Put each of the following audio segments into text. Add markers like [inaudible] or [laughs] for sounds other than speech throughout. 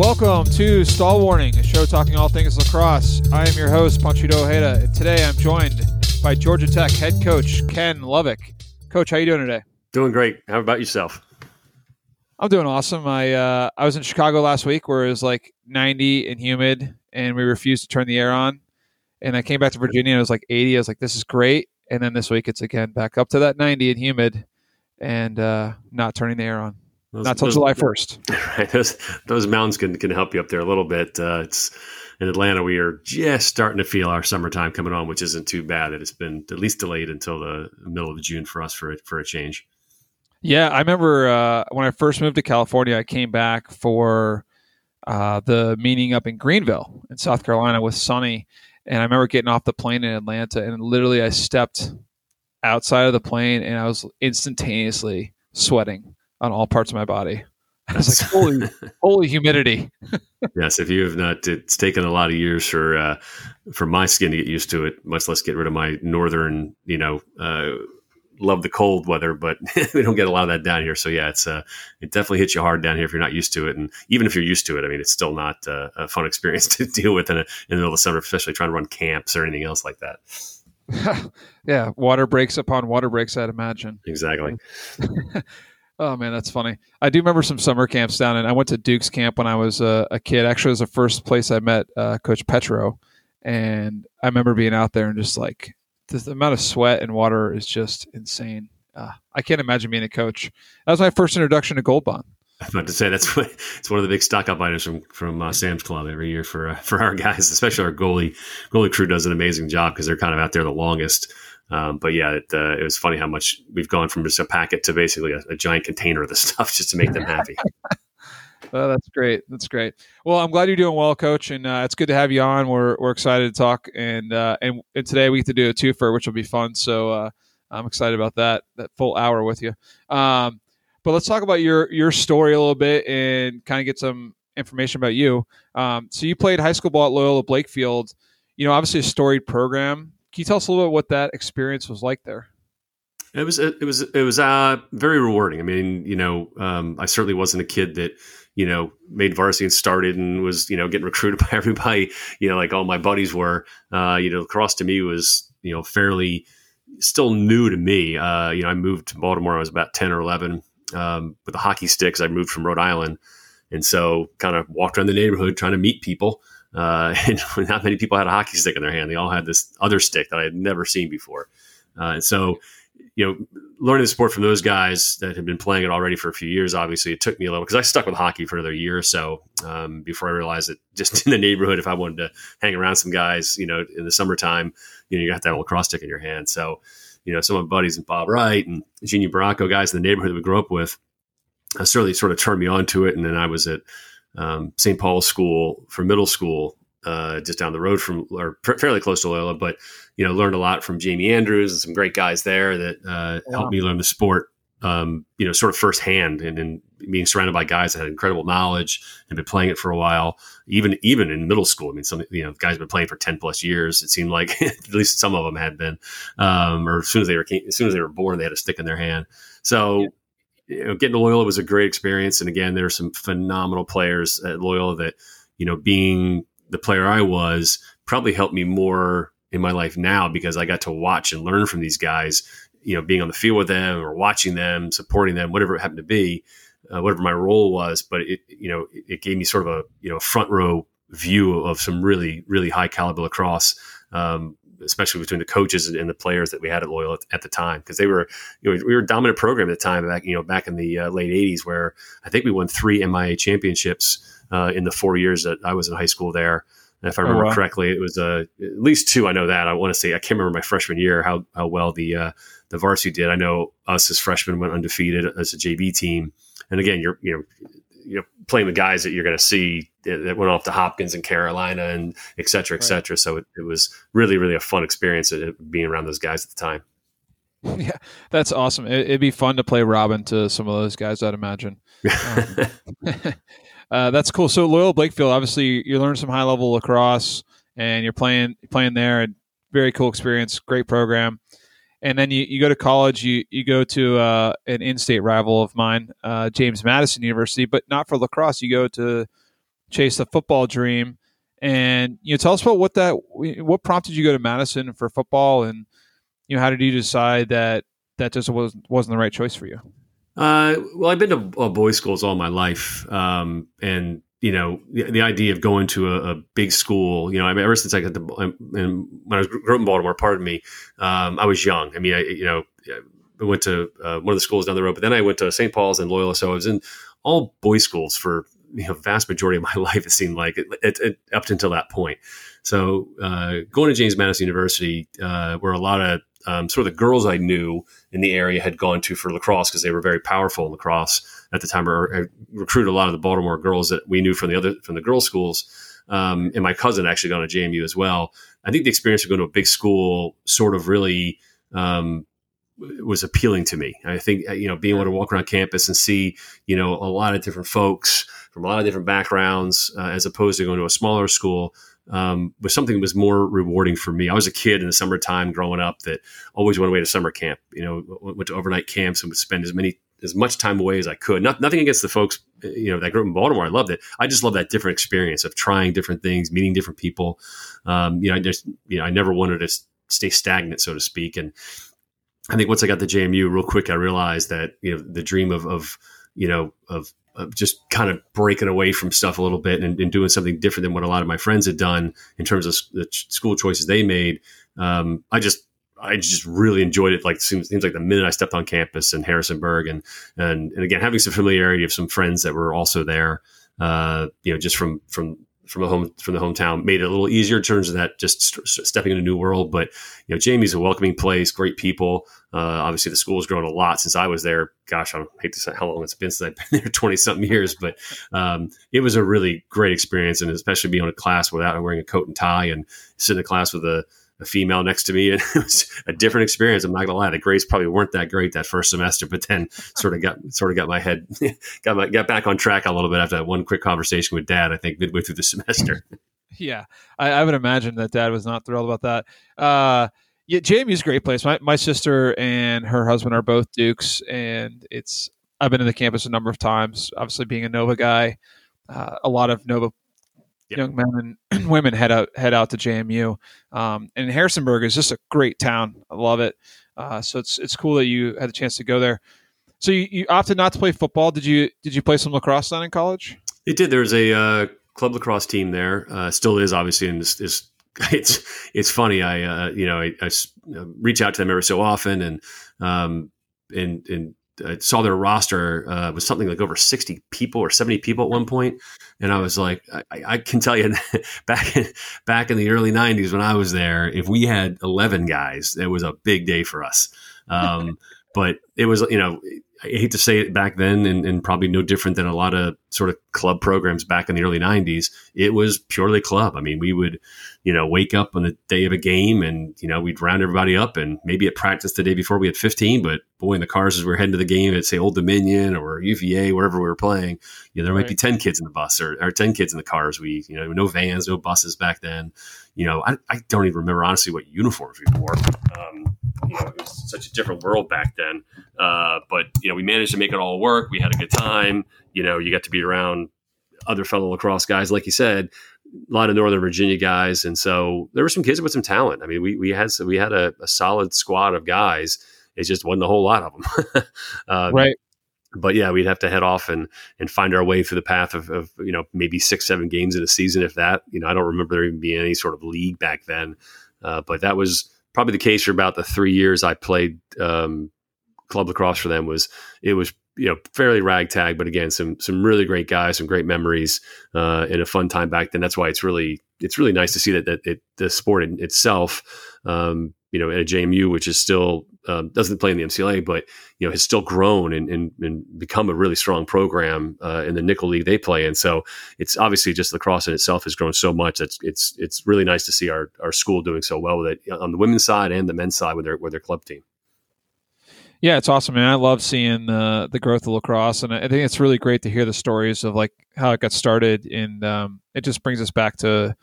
Welcome to Stall Warning, a show talking all things lacrosse. I am your host, Panchito Ojeda, and today I'm joined by Georgia Tech head coach Ken Lovick. Coach, how you doing today? Doing great. How about yourself? I'm doing awesome. I uh, I was in Chicago last week where it was like 90 and humid, and we refused to turn the air on. And I came back to Virginia and it was like 80. I was like, this is great. And then this week it's again back up to that 90 and humid, and uh, not turning the air on. Those, not till July 1st. [laughs] Right. Those, those mountains can, can help you up there a little bit. Uh, it's in Atlanta. We are just starting to feel our summertime coming on, which isn't too bad. It's been at least delayed until the middle of June for us for for a change. Yeah, I remember uh, when I first moved to California, I came back for uh, the meeting up in Greenville in South Carolina with Sonny, and I remember getting off the plane in Atlanta, and literally I stepped outside of the plane, and I was instantaneously sweating on all parts of my body. [laughs] I was like, holy, [laughs] holy humidity. yes, if you have not, it's taken a lot of years for uh, for my skin to get used to it. Much less get rid of my northern, you know, uh, love the cold weather, but [laughs] we don't get a lot of that down here. So yeah, it's uh, it definitely hits you hard down here if you're not used to it. And even if you're used to it, I mean, it's still not uh, a fun experience to deal with in, a, in the middle of the summer, especially trying to run camps or anything else like that. yeah, water breaks upon water breaks. I'd imagine. Exactly. Oh man, that's funny. I do remember some summer camps down, and I went to Duke's camp when I was a, a kid. Actually, it was the first place I met uh, Coach Petro, and I remember being out there and just like the amount of sweat and water is just insane. Uh, I can't imagine being a coach. That was my first introduction to Gold Bond. I was about to say that's [laughs] what, it's one of the big stock up items from from uh, Sam's Club every year for uh, [laughs] for our guys, especially our goalie goalie crew does an amazing job because they're kind of out there the longest. Um, but yeah, it, uh, it, was funny how much we've gone from just a packet to basically a, a giant container of the [laughs] stuff just to make them happy. [laughs] oh, that's great. That's great. Well, I'm glad you're doing well, Coach, and uh, it's good to have you on. We're, we're excited to talk, and uh, and, and today we get to do a twofer, which will be fun. So uh, I'm excited about that that full hour with you. Um, but let's talk about your your story a little bit and kind of get some information about you. Um, so you played high school ball at Loyola Blakefield. You know, obviously a storied program. Can you tell us a little bit what that experience was like there? It was it was it was uh, very rewarding. I mean, you know, um, I certainly wasn't a kid that you know made varsity and started and was you know getting [laughs] recruited by everybody. You know, like all my buddies were. Uh, you know, lacrosse to me was you know fairly still new to me. Uh, you know, I moved to Baltimore. I was about ten or eleven um, with the hockey sticks. I moved from Rhode Island, and so kind of walked around the neighborhood trying to meet people. Uh, [laughs] and not many people had a hockey stick in their hand. They all had this other stick that I had never seen before. Uh, and so, you know, learning the sport from those guys that had been playing it already for a few years, obviously it took me a little because I stuck with hockey for another year or so um, before I realized that [laughs] just in the neighborhood, if I wanted to hang around some guys, you know, in the summertime, you know, you got that cross stick in your hand. So, you know, some of my buddies and Bob Wright and Genie Baracco guys in the neighborhood that we grew up with, uh, certainly sort of turned me on to it. And then I was at um, St. Paul's School for middle school, uh, just down the road from, or fairly close to Loyola. But you know, learned a lot from Jamie Andrews and some great guys there that uh, wow. helped me learn the sport. Um, you know, sort of firsthand, and, and being surrounded by guys that had incredible knowledge and been playing it for a while. Even even in middle school, I mean, some you know guys have been playing for ten plus years. It seemed like [laughs] at least some of them had been, um, or as soon as they were as soon as they were born, they had a stick in their hand. So. Yeah you know, getting to Loyola was a great experience. And again, there are some phenomenal players at Loyola that, you know, being the player I was probably helped me more in my life now because I got to watch and learn from these guys, you know, being on the field with them or watching them, supporting them, whatever it happened to be, uh, whatever my role was. But it, you know, it gave me sort of a, you know, front row view of some really, really high caliber lacrosse. Um, especially between the coaches and, the players that we had at Loyola at, at the time, because they were, you know, we were a dominant program at the time back, you know, back in the uh, late '80s, where I think we won three MIA championships uh, in the four years that I was in high school there. And if I oh, remember oh, wow. correctly, it was uh, at least two. I know that. I want to say I can't remember my freshman year how how well the uh, the varsity did. I know us as freshmen went undefeated as a JV team. And again, you're you know you're playing the guys that you're going to see that went off to Hopkins and Carolina and et cetera, et cetera. Right. So it, it, was really, really a fun experience being around those guys at the time. [laughs] Yeah, that's awesome. It, would be fun to play Robin to some of those guys, I'd imagine. Um, [laughs] [laughs] uh, that's cool. So Loyola Blakefield, obviously, you learn some high level lacrosse, and you're playing playing there. And very cool experience, great program and then you, you go to college you, you go to uh, an in-state rival of mine uh, james madison university but not for lacrosse you go to chase the football dream. And you know, tell us about what that what prompted you to go to Madison for football, and you know, how did you decide that that just was wasn't the right choice for you? Uh, well, I've been to uh, boys' schools all my life, um, and you know the, the, idea of going to a, a, big school. You know, I mean, ever since I got the and when I was grew up in Baltimore, pardon me, um, I was young. I mean, I you know I went to uh, one of the schools down the road, but then I went to St. Paul's and Loyola. So I was in all boys' schools for you know vast majority of my [laughs] life. It seemed like it, it, it, up until that point. So uh, going to James Madison University, uh, where a lot of um, sort of the girls I knew in the area had gone to for lacrosse because they were very powerful in lacrosse at the time. Or I recruited a lot of the Baltimore girls that we knew from the other from the girls' schools. Um, and my cousin actually gone to JMU as well. I think the experience of going to a big school sort of really um, was appealing to me. I think you know being able to walk around campus and see you know a lot of different folks from a lot of different backgrounds, uh, as opposed to going to a smaller school, um, was something that was more rewarding for me. I was a kid in the summertime growing up that always went away to summer camp. You know, went to overnight camps and would spend as many as much time away as I could. Not, nothing against the folks, you know, that grew up in Baltimore. I loved it. I just love that different experience of trying different things, meeting different people. Um, you know, I just, you know, I never wanted to stay stagnant, so to speak. And I think once I got to JMU real quick, I realized that, you know, the dream of, of you know, of, of just kind of breaking away from stuff a little bit and, and, doing something different than what a lot of my friends had done in terms of the school choices they made. Um, I just, I just really enjoyed it. Like seems, seems like the minute I stepped on campus in Harrisonburg, and and and again having some familiarity of some friends that were also there, uh, you know, just from from from the home from the hometown made it a little easier in terms of that just st- stepping in a new world. But you know, JMU's a welcoming place, great people. Uh, obviously, the school's grown a lot since I was there. Gosh, I hate to say how long it's been since I've been [laughs] there twenty something years, but um, it was a really great experience, and especially being in a class without wearing a coat and tie and sitting in a class with a a female next to me, and [laughs] it was a different experience. I'm not gonna lie, the grades probably weren't that great that first semester, but then [laughs] sort of got sort of got my head [laughs] got my got back on track a little bit after that one quick conversation with dad. I think midway through the semester. Yeah, I, I would imagine that dad was not thrilled about that. Uh, yeah, JMU's a great place. My my sister and her husband are both Dukes, and it's I've been to the campus a number of times. Obviously, being a Nova guy, uh, a lot of Nova yep. young men and [clears throat] women head out head out to JMU. Um, and Harrisonburg is just a great town. I love it. Uh, so it's it's cool that you had the chance to go there. So you, you, opted not to play football. Did you did you play some lacrosse then in college? It did. There was a uh, club lacrosse team there. Uh, still is obviously, and it's, it's [laughs] it's it's funny. I uh, you know I, I, reach out to them every so often, and um, and and I saw their roster uh, was something like over 60 people or 70 people at one point. And I was like, I, I can tell you [laughs] back in, back in the early 90s when I was there, if we had 11 guys, it was a big day for us. Um, [laughs] but it was, you know, I hate to say it back then, and, and, probably no different than a lot of sort of club programs back in the early '90s. It was purely club. I mean, we would, you know, wake up on the day of a game, and you know, we'd round everybody up, and maybe at practice the day before we had 15. But boy, in the cars as we are heading to the game at say Old Dominion or UVA, wherever we were playing, you know, there might right. be 10 kids in the bus or, or 10 kids in the cars. We, you know, no vans, no buses back then. You know, I, I don't even remember honestly what uniforms we wore. Um, you know, it was such a different world back then. Uh, but you know, we managed to make it all work. We had a good time. You know, you got to be around other fellow lacrosse guys, like you said, a lot of Northern Virginia guys, and so there were some kids with some talent. I mean, we we had we had a, a solid squad of guys. It just wasn't a whole lot of them, [laughs] um, right? But yeah, we'd have to head off and and find our way through the path of, of you know maybe six seven games in a season, if that. You know, I don't remember there even being any sort of league back then, uh, but that was probably the case for about the three years I played um, club lacrosse for them. Was it was you know fairly ragtag, but again some some really great guys, some great memories, uh, and a fun time back then. That's why it's really it's really nice to see that that it, the sport in itself, um, you know, at a JMU, which is still um, doesn't play in the MCLA, but you know has still grown and, and, and become a really strong program uh, in the nickel league they play in. So it's obviously just lacrosse in itself has grown so much. It's it's it's really nice to see our, our school doing so well with it on the women's side and the men's side with their with their club team. Yeah, it's awesome, man. I love seeing the the growth of lacrosse, and I think it's really great to hear the stories of like how it got started, and um, it just brings us back to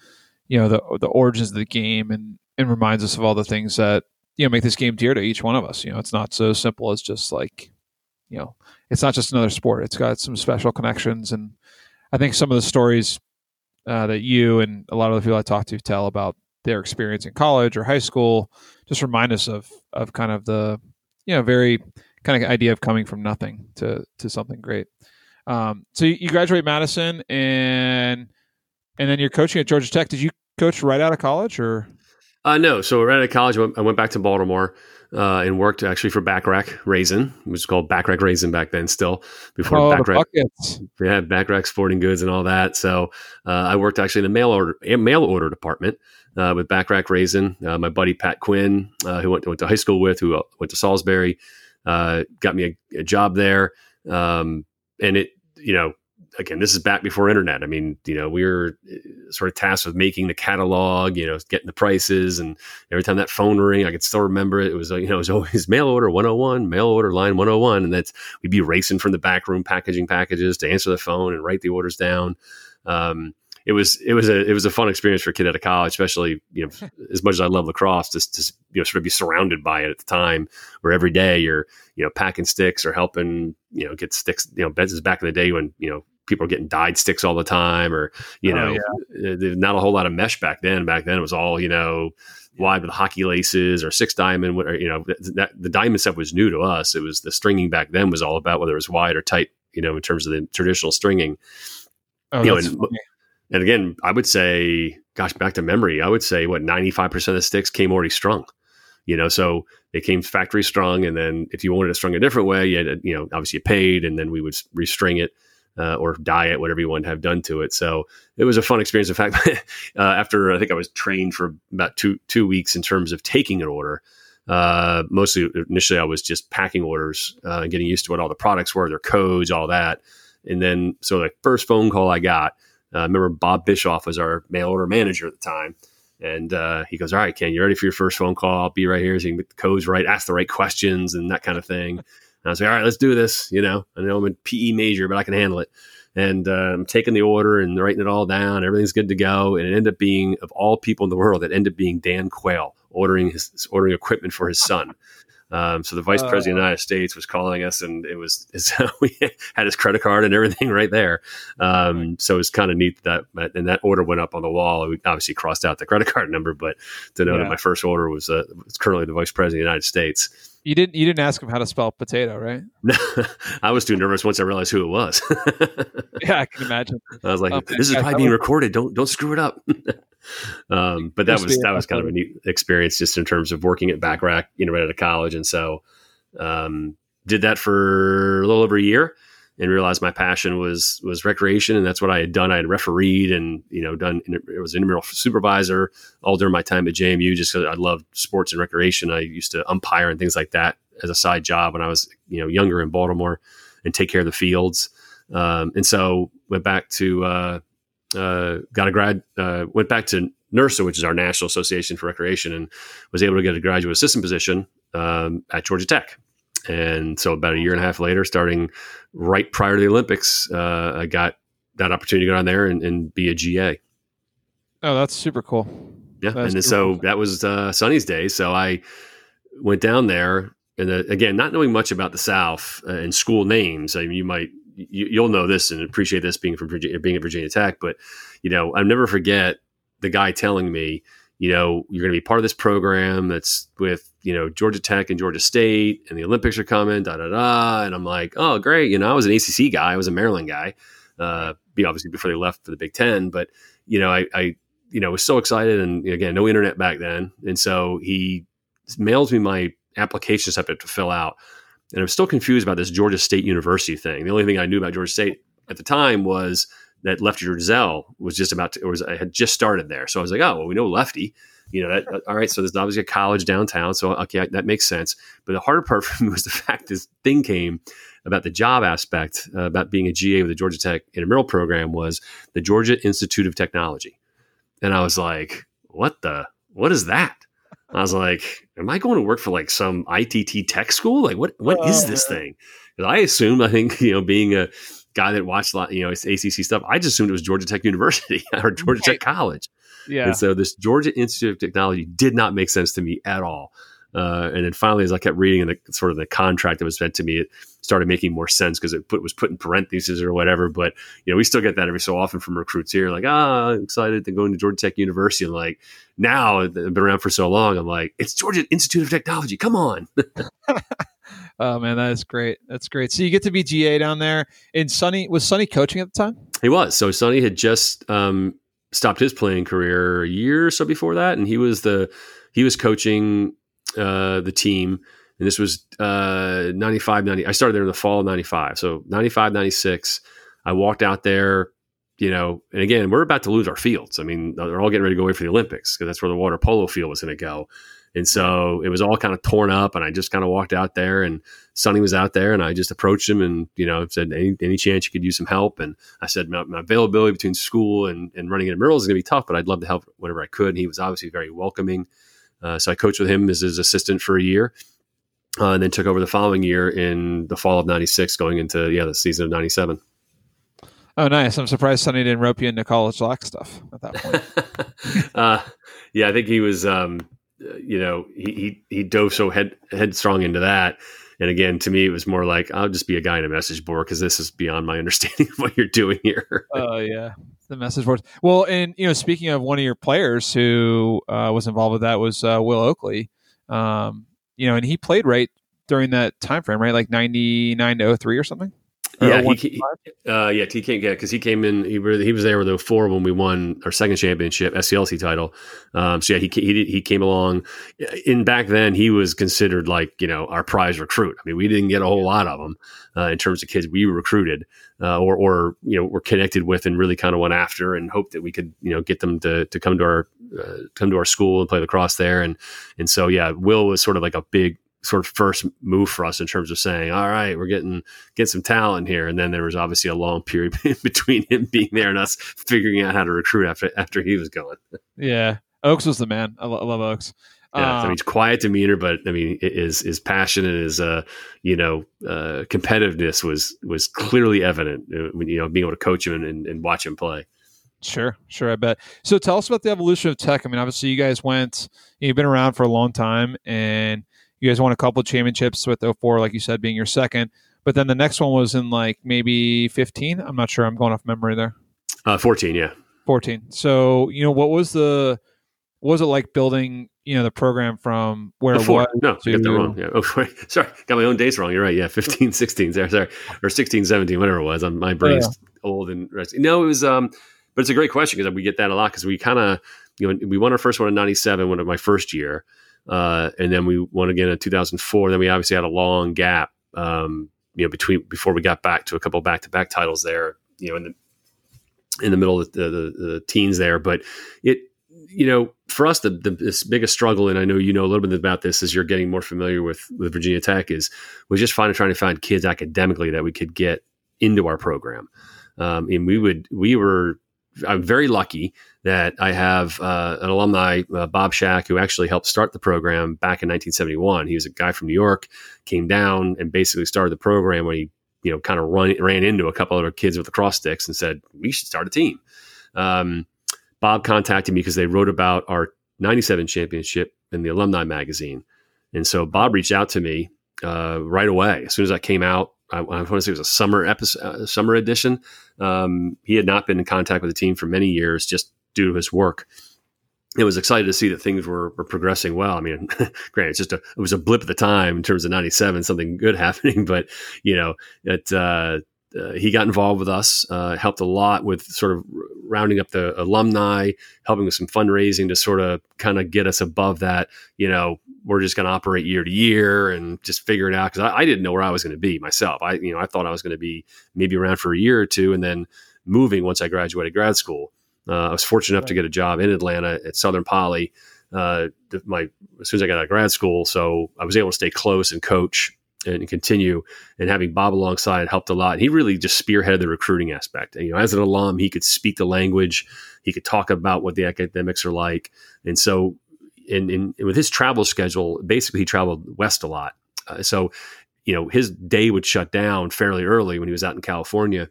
you know the the origins of the game, and and reminds us of all the things that you know make this game dear to each one of us. You know, it's not so simple as just like you know, it's not just another sport. It's got some special connections, and I think some of the stories uh, that you and a lot of the people I talk to tell about their experience in college or high school. Just remind us of of kind of the you know very kind of idea of coming from nothing to to something great. Um, so you, graduate Madison and and then you're coaching at Georgia Tech. Did you coach right out of college or? Uh, no. So right out of college, I went, back to Baltimore uh, and worked actually for Bacharach Rasin, which was called Bacharach Rasin back then, still before oh, Bacharach. Yeah, Bacharach Sporting Goods and all that. So uh, I worked actually in the mail order mail order department uh, with Bacharach Rasin. Uh, my buddy Pat Quinn, uh, who went to, went to high school with, who uh, went to Salisbury, got me a, a job there. Um, and it, you know, again, this is back before internet. I mean, you know, we were uh, sort of tasked with making the catalog, you know, getting the prices, and every time that phone ring, I could still remember it. It was, uh, you know, it was [laughs] always mail order 101, mail order line 101, and that's we'd be racing from the back room, packaging packages to answer the phone and write the orders down. Um, it was it was a it was a fun experience for a kid out of college, especially you know [laughs] as much as I love lacrosse, just to you know sort of be surrounded by it at the time, where every day you're you know packing sticks or helping you know get sticks. You know, back in the day when you know people are getting dyed sticks all the time, or you oh, know, yeah. Uh, not a whole lot of mesh back then. Back then, it was all you know, wide with hockey laces or six diamond. Or, you know, that the diamond stuff was new to us. It was the stringing back then was all about whether it was wide or tight. You know, in terms of the traditional stringing. Oh, you know, and, and again, I would say, gosh, back to memory, I would say what 95% of the sticks came already strung you know so they came factory strung and then if you wanted it strung a different way you had you know obviously you paid and then we would restring it uh, or diet, whatever you want to have done to it. So it was a fun experience. In fact, [laughs] uh, after I think I was trained for about two two weeks in terms of taking an order. Uh, mostly initially, I was just packing orders uh, and getting used to what all the products were, their codes, all that. And then, so the first phone call I got, uh, I remember Bob Bischoff was our mail order manager at the time. And uh, he goes, All right, Ken, you ready for your first phone call? I'll be right here so you can get the codes right, ask the right questions and that kind of thing. I was like, all right, let's do this. You know, I know I'm a PE major, but I can handle it. And uh, I'm taking the order and writing it all down. Everything's good to go. And it ended up being, of all people in the world, it ended up being Dan Quayle ordering his ordering equipment for his son. [laughs] Um, so the vice uh, president of the United States was calling us, and it was [laughs] we had his credit card and everything right there. Um, so it was kind of neat that and that order went up on the wall. We obviously crossed out the credit card [laughs] number, but to know yeah. that my first order was, uh, was currently the vice president of the United States. You didn't you didn't ask him how to spell potato, right? [laughs] I was too nervous once I realized who it was. [laughs] yeah, I can imagine. [laughs] I was like, oh, "This is probably being recorded. Don't don't screw it up." um, but that was that was kind of a neat experience, just in terms of working at Bacharach, you know, right out of college, and so um, did that for a little over a year and realized my passion was was recreation, and that's what I had done. I had refereed and you know done. It was intramural supervisor all during my time at JMU, just because I loved sports and recreation. I used to umpire and things like that as a side job when I was you know younger in Baltimore, and take care of the fields. Um, and so went back to uh, uh, got a grad uh, went back to NIRSA, which is our National Association for Recreation, and was able to get a graduate assistant position um, at Georgia Tech. And so about a year and a half later, starting right prior to the Olympics, uh, I got that opportunity to go down there and, and, be a GA. Oh, that's super cool. Yeah. That's and so cool. that was uh, Sonny's day. So I went down there and uh, again, not knowing much about the South uh, and school names. I mean, you might, you, will know this and appreciate this being from Virginia, being at Virginia Tech, but you know, I'll never forget the guy telling me, you know, you're going to be part of this program that's with, you know, Georgia Tech and Georgia State and the Olympics are coming, da, da, da. And I'm like, oh, great. You know, I was an ACC guy. I was a Maryland guy, uh, obviously before they left for the Big Ten. But, you know, I, I, you know, was so excited. And again, no internet back then. And so he mails me my application stuff to fill out. And I'm still confused about this Georgia State University thing. The only thing I knew about Georgia State at the time was that Lefty Driesell was just about to, or was, I had just started there. So I was like, oh, well, we know Lefty. You know, that, all right. So there's obviously a college downtown. So, okay, that makes sense. But the harder part [laughs] for me was the fact this thing came about the job aspect, uh, about being a GA with the Georgia Tech intramural program was the Georgia Institute of Technology. And I was like, what the, what is that? I was like, am I going to work for like some ITT tech school? Like, what, what is this uh. thing? Because I assumed, I think, [laughs] you know, being a, guy that watched a lot, you know, it's ACC stuff. I just assumed it was Georgia Tech University [laughs] or Georgia Tech College. Yeah. And so this Georgia Institute of Technology did not make sense to me at all. Uh, and then finally, as I kept reading in the sort of the contract that was sent to me, it started making more sense because it put, was put in parentheses or whatever. But you know, we still get that every so often from recruits here, like, ah, I'm excited to go into Georgia Tech University. And like now, I've been around for so long, I'm like, it's Georgia Institute of Technology. Come on. [laughs] oh man, that is great. That's great. So you get to be GA down there. And Sonny was Sonny coaching at the time. He was. So Sonny had just um, stopped his playing career a year or so before that, and he was the he was coaching uh, the team. And this was uh, 95, 90. I started there in the fall of 95. So 95, 96. I walked out there, you know, and again, we're about to lose our fields. I mean, they're all getting ready to go away for the Olympics because that's where the water polo field was going to go. And so it was all kind of torn up, and I just kind of walked out there, and Sonny was out there, and I just approached him and you know said, any, any chance you could use some help? And I said, my, my availability between school and, and running intramurals is going to be tough, but I'd love to help whenever I could. And he was obviously very welcoming. Uh, so I coached with him as his assistant for a year, uh, and then took over the following year in the fall of '96, going into yeah the season of '97. Oh, nice! I'm surprised Sonny didn't rope you into college lock stuff at that point. [laughs] uh, yeah, I think he was. Um, you know, he, he, he dove so head headstrong into that. And again, to me, it was more like I'll just be a guy in a message board because this is beyond my [laughs] understanding of what you're doing here. Oh uh, yeah, the message boards. Well, and you know, speaking of one of your players who uh, was involved with that was uh, Will Oakley. Um, you know, and he played right during that time frame, right, like ninety nine to 03 or something yeah, he, uh, yeah, he came, yeah, because he came in. He, he was there with the four when we won our second championship, SCLC title. Um, so yeah, he he he came along. In back then, he was considered like you know our prize recruit. I mean, we didn't get a whole lot of them uh, in terms of kids we recruited uh, or or you know were connected with and really kind of went after and hoped that we could you know get them to to come to our uh, come to our school and play lacrosse there. And and so yeah, Will was sort of like a big sort of first move for us in terms of saying, all right, we're getting get some talent here. And then there was obviously a long period [laughs] between him being there and us figuring out how to recruit after after he was going. Yeah, Oaks was the man. I, lo- I love Oaks. Yeah, I mean, um, he's quiet demeanor, but I mean, his his passion and his uh, you know uh, competitiveness was was clearly evident uh, when you know being able to coach him and, and watch him play. Sure, sure, I bet. So tell us about the evolution of tech. I mean, obviously, you guys went, you've been around for a long time, and you guys won a couple of championships with 04, like you said, being your second. But then the next one was in like maybe 15. I'm not sure. I'm going off memory there. Uh, 14, yeah. 14. So, you know, what was the, what was it like building, you know, the program from where it was? No, to, got that wrong. Yeah. Oh, [laughs] sorry. Got my own dates wrong. You're right. Yeah. 15, 16, sorry, sorry. Or 16, 17, whatever it was. I'm, my brain's yeah. old and rusty. No, it was, um, but it's a great question because we get that a lot because we kind of, you know, we won our first one in 97, one of my first year. Uh, and then we won again in 2004. Then we obviously had a long gap, um, you know, between before we got back to a couple back to back titles there, you know, in the in the middle of the, the, the, teens there. But it, you know, for us, the, the biggest struggle, and I know you know a little bit about this as you're getting more familiar with with Virginia Tech, is was just finding trying to find kids academically that we could get into our program. Um, and we would we were I'm very lucky that I have uh, an alumni, uh, Bob Shack, who actually helped start the program back in 1971. He was a guy from New York, came down and basically started the program when he, you know, kind of run, ran into a couple other kids with the cross sticks and said, we should start a team. Um, Bob contacted me because they wrote about our 97 championship in the alumni magazine. And so Bob reached out to me uh, right away. As soon as I came out, I, I want to say it was a summer episode, uh, summer edition. Um, he had not been in contact with the team for many years, just due to his work. It was excited to see that things were, were progressing well. I mean, [laughs] granted, it's just a, it was a blip at the time in terms of 97, something good [laughs] happening, but you know, it, uh, uh, he got involved with us, uh, helped a lot with sort of rounding up the alumni, helping with some fundraising to sort of kind of get us above that, you know, we're just going to operate year to year and just figure it out because I, I, didn't know where I was going to be myself. I you know I thought I was going to be maybe around for a year or two and then moving once I graduated grad school. Uh, I was fortunate enough right. to get a job in Atlanta at Southern Poly. Uh, my as soon as I got out of grad school, so I was able to stay close and coach and continue. And having Bob alongside helped a lot. He really just spearheaded the recruiting aspect. And, you know, as an alum, he could speak the language, he could talk about what the academics are like, and so in with his travel schedule, basically he traveled west a lot. Uh, so, you know, his day would shut down fairly early when he was out in California.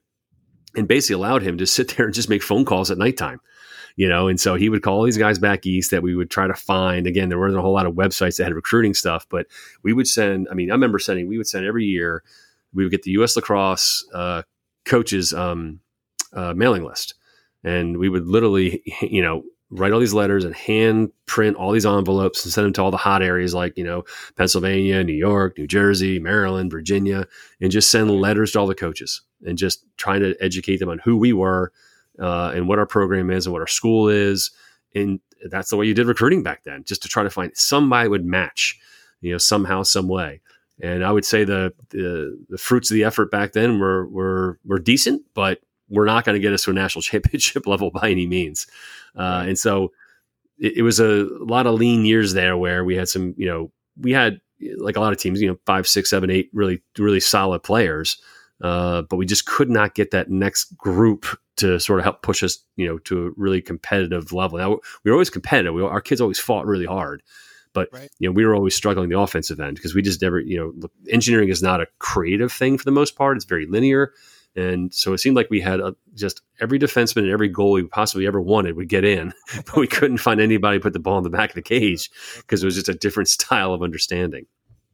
and basically allowed him to [laughs] sit there and just make phone calls at nighttime you know and so he would call these guys back east that we would try to find again there wasn't a whole lot of websites that had recruiting stuff but we would send i mean i remember sending we would send every year we would get the us lacrosse uh, coaches um, uh, mailing list and we would literally [laughs] you know write all these letters and hand print all these envelopes and send them to all the hot areas like you know pennsylvania new york new jersey maryland virginia and just send letters to all the coaches and just trying to educate them on who we were uh, and what our program is and what our school is. And that's the way you did recruiting back then just to try to find somebody would match you know somehow some way. And i would say the the, the fruits of the effort back then were were were decent but we're not going to get us to a national [laughs] championship level by any means. Uh, and so it, it, was a lot of lean years there where we had some, you know, we had like a lot of teams, you know, five, six, seven, eight really, really solid players. Uh, but we just could not get that next group to sort of help push us, you know, to a really competitive level. Now we were always competitive. We, our kids always fought really hard, but right. you know we were always struggling the offensive end because we just never, you know, engineering is not a creative thing for the most part. It's very linear. And so it seemed like we had a, just every defenseman and every goal we possibly ever wanted would get in, [laughs] but we couldn't find anybody to put the ball in the back of the cage [laughs] because it was just a different style of understanding.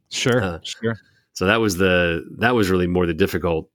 Sure, uh, sure. So that was the that was really more the difficult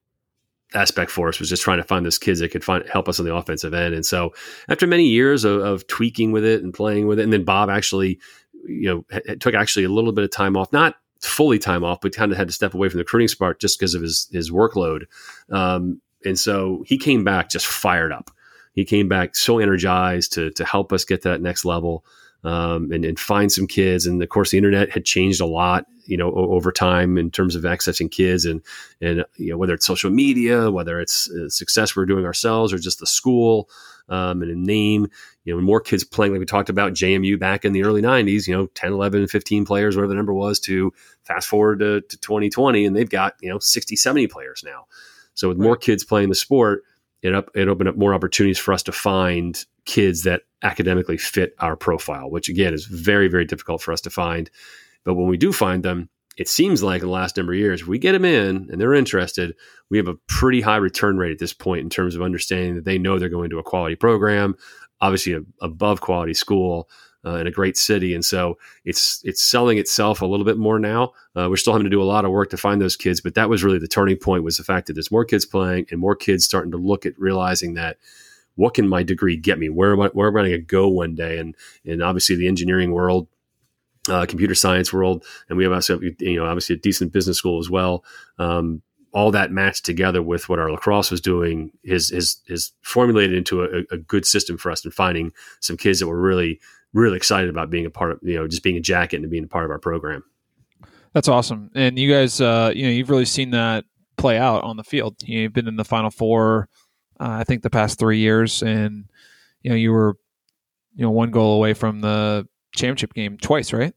aspect for us was just trying to find those kids that could find help us on the offensive end. And so after many years of, of tweaking with it and playing with it, and then Bob actually, you know, took actually a little bit of time off, not fully time off, but kind of had to step away from the recruiting spot just because of his his workload. Um, and so he came back just fired up. He came back so energized to to help us get to that next level um, and, and find some kids. And of course, the internet had changed a lot, you know, over time in terms of accessing kids and and you know whether it's social media, whether it's uh, success we're doing ourselves or just the school um, and a name. You know, more kids playing, like we talked about JMU back in the early 90s, you know, 10, 11, 15 players, whatever the number was, to fast forward to, to 2020, and they've got, you know, 60, 70 players now. So with right. more kids playing the sport, it, up, it opened up more opportunities for us to find kids that academically fit our profile, which again is very, very difficult for us to find. But when we do find them, it seems like in the last number of years, if we get them in and they're interested, we have a pretty high return rate at this point in terms of understanding that they know they're going to a quality program, obviously a, above quality school. Uh, in a great city, and so it's it's selling itself a little bit more now. Uh, we're still having to do a lot of work to find those kids, but that was really the turning point. Was the fact that there's more kids playing and more kids starting to look at realizing that what can my degree get me? Where am I? Where am I going to go one day? And and obviously the engineering world uh, computer science world, and we have also you know obviously a decent business school as well. Um, all that matched together with what our lacrosse was doing is is is formulated into a, a, good system for us and finding some kids that were really really excited about being a part of you know just being a jacket and being a part of our program. That's awesome, and you guys, uh, you know, you've really seen that play out on the field. You've been in the Final Four, uh, I think, the past three years, and you know, you were, you know, one goal away from the championship game twice, right?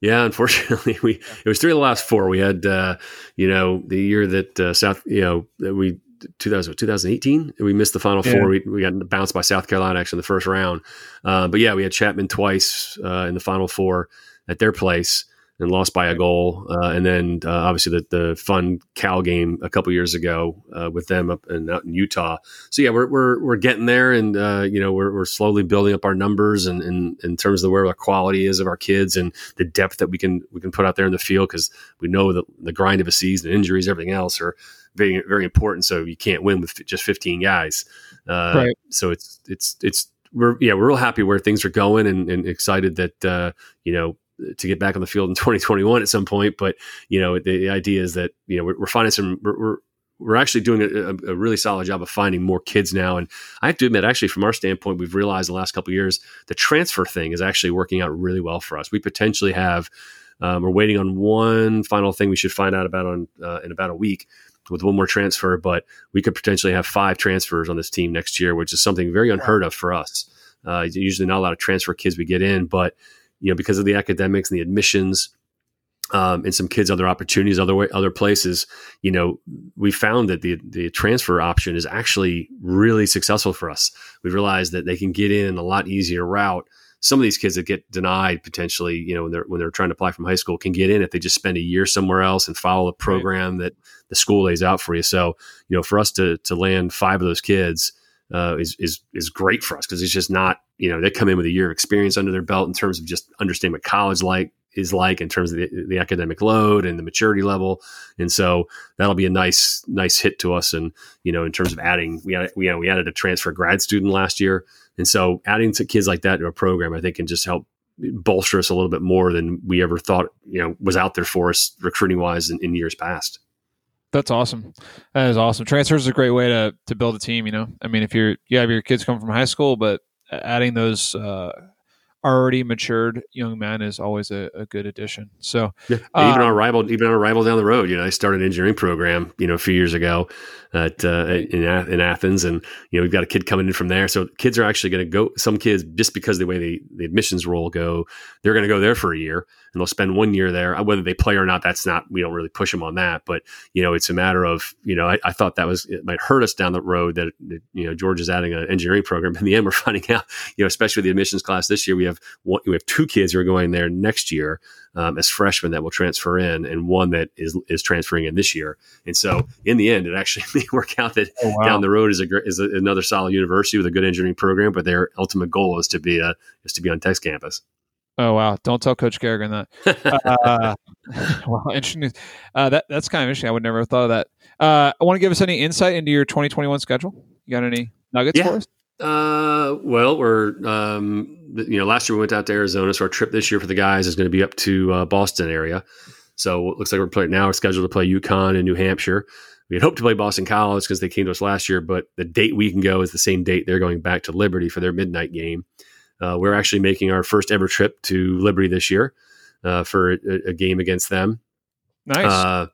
Yeah, unfortunately, [laughs] we it was three of the last four. We had, uh, you know, the year that uh, South, you know, we 2000, 2018 we missed the final yeah. four. We, we got bounced by South Carolina actually in the first round. Uh, but yeah, we had Chapman twice uh, in the final four at their place and lost by a goal. Uh, and then uh, obviously the, the fun Cal game a couple years ago uh, with them up in, out in Utah. So yeah, we're, we're, we're getting there and, uh, you know, we're, we're slowly building up our numbers and, and in terms of where the quality is of our kids and the depth that we can, we can put out there in the field. Cause we know that the grind of a season, injuries, everything else are very, very important. So you can't win with just 15 guys. Uh, right. So it's, it's, it's, we're yeah we're real happy where things are going and, and excited that uh, you know to get back on the field in [laughs] 2021 at some point. But you know, the, idea is that you know we're, we're finding some we're, we're we're actually doing a, a, really solid job of finding more kids now. And I have to admit, actually, from our standpoint, we've realized the last couple years the transfer thing is actually working out really well for us. We potentially have um, we're waiting on one final thing we should find out about on uh, in about a week with one more transfer, but we could potentially have five transfers on this team next year, which is something very unheard of for us. Uh, usually, not a lot of transfer kids we get in, but you know, because of the academics and the admissions, um, and some kids other opportunities other way, other places you know we found that the the transfer option is actually really successful for us we realized that they can get in a lot easier route some of these kids that get denied potentially, you know, when they're when they're trying to apply from high school, can get in if they just spend a year somewhere else and follow a program right. that the school lays out for you. So, you know, for us to to land five of those kids uh, is is is great for us because it's just not, you know, they come in with a year of experience under their belt in terms of just understanding what college like is like in terms of the, the, academic load and the maturity level. And so that'll be a nice, nice hit to us. And, you know, in terms of adding, we had, we, know we added a transfer grad student last year. And so adding to kids like that to a program, I think can just help bolster us a little bit more than we ever thought, you know, was out there for us recruiting wise in, in years past. That's awesome. That is awesome. Transfers is a great way to, to build a team. You know, I mean, if you're, you have your kids come from high school, but adding those, uh, already matured young man is always a, a good addition. So yeah. even um, our rival, even our rival down the road, you know, I started an engineering program, you know, a few years ago at uh, in in Athens, and you know, we've got a kid coming in from there. So kids are actually going to go. Some kids, just because the way the, the admissions roll go, they're going to go there for a year and they'll spend one year there. Uh, whether they play or not, that's not we don't really push them on that. But you know, it's a matter of you know, I, I thought that was it might hurt us down the road that, you know George is adding an engineering program. In the end, we're [laughs] finding out, you know, especially the admissions class this year, we have one, we have two kids who are going there next year um, as freshmen that will transfer in, and one that is is transferring in this year. And so, in the end, it actually [laughs] may work out that oh, wow. down the road is a is a, another solid university with a good engineering program, but their ultimate goal is to be a is to be on Tech's campus. Oh wow! Don't tell Coach Kerrigan that. [laughs] uh, [laughs] well, interesting. Uh, that that's kind of interesting. I would never have thought of that. Uh, I want to give us any insight into your 2021 schedule. You got any nuggets yeah. for us? Uh, well, we're um, you know last year we went out to Arizona, so our trip this year for the guys is going to be up to uh, Boston area. So it looks like we're playing now. We're scheduled to play UConn and New Hampshire. We had hoped to play Boston College because they came to us last year, but the date we can go is the same date they're going back to Liberty for their midnight game. Uh, we're actually making our first ever trip to Liberty this year uh, for a, a, game against them. Nice. Uh,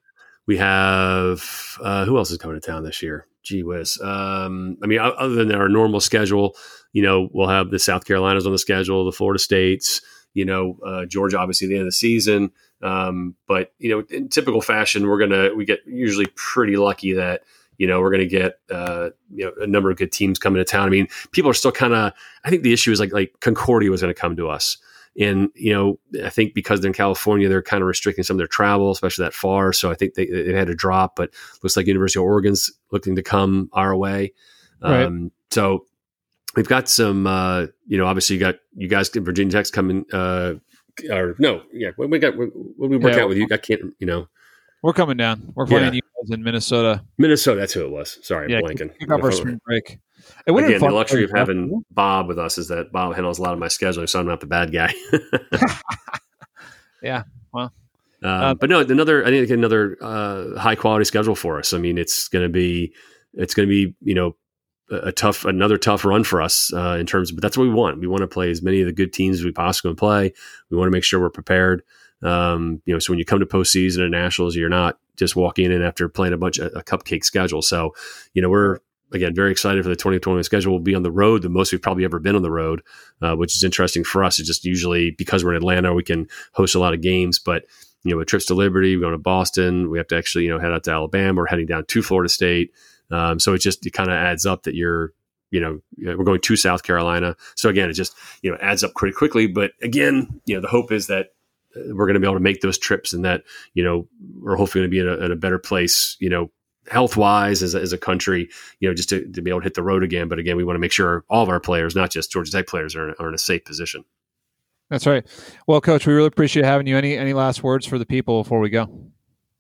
we have uh, who else is coming to town this year? Gee whiz. Um, I mean, other than our normal schedule, you know, we'll have the South Carolinas on the schedule, the Florida States, you know, uh, Georgia obviously at the end of the season. Um, but you know, in typical fashion, we're gonna we get usually pretty lucky that you know, we're to get uh, you know a number of good teams coming to town. I mean, people are still kind of. I think the issue is like like Concordia was going to come to us, and you know, I think because they're in California, they're kind of restricting some of their travel, especially that far. So I think they, they had to drop. But looks like University of Oregon's looking to come our way. Right. Um, so we've got some. Uh, you know, obviously you got you guys, Virginia Tech's coming. Uh, or no, yeah, when we got when we work yeah, out with you, I can't. You know, we're coming down. We're playing yeah. In Minnesota. Minnesota, that's who it was. Sorry, I'm blanking. Kick off our spring break. Again, the luxury of having Bob with us is that Bob handles a lot of my scheduling, so I'm not the bad guy. [laughs] yeah, well, uh, [laughs] uh, but no, another I think another uh, high quality schedule for us. I mean, it's going to be it's going to be you know a, a tough another tough run for us uh, in terms of, but that's what we want. We want to play as many of the good teams as we possibly can play. We want to make sure we're prepared. Um, you know, so when you come to postseason and nationals, you're not just walking in after playing a bunch of a cupcake schedule. So, you know, we're again very excited for the 2020 schedule. We'll be on the road the most we've probably ever been on the road, uh, which is interesting for us. It's just usually because we're in Atlanta, we can host a lot of games, but you know, with trips to Liberty, we're going to Boston. We have to actually, you know, head out to Alabama. We're heading down to Florida State. Um, so it just it kind of adds up that you're you know we're going to South Carolina. So again, it just you know adds up pretty quickly. But again, you know the hope is that we're going to be able to make those trips and that you know we're hopefully going to be in a, in a better place you know health wise as, as a country you know just to, to be able to hit the road again. But again we want to make sure all of our players not just georgia tech players are, are in a safe position. That's right. Well coach we really appreciate having you. Any any last words for the people before we go?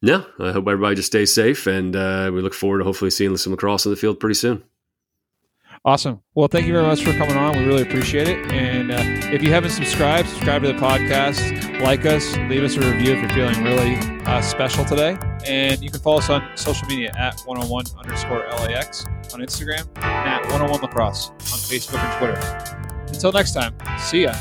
No i hope everybody just stays safe and uh, we look forward to hopefully seeing some lacrosse on the field pretty soon Awesome. Well, thank you very much for coming on. We really appreciate it. And uh, if you haven't subscribed, subscribe to the podcast, like us, leave us a review if you're feeling really uh, special today. And you can follow us on social media at 101 underscore LAX on Instagram and at 101 lacrosse on Facebook and Twitter. Until next time, see ya.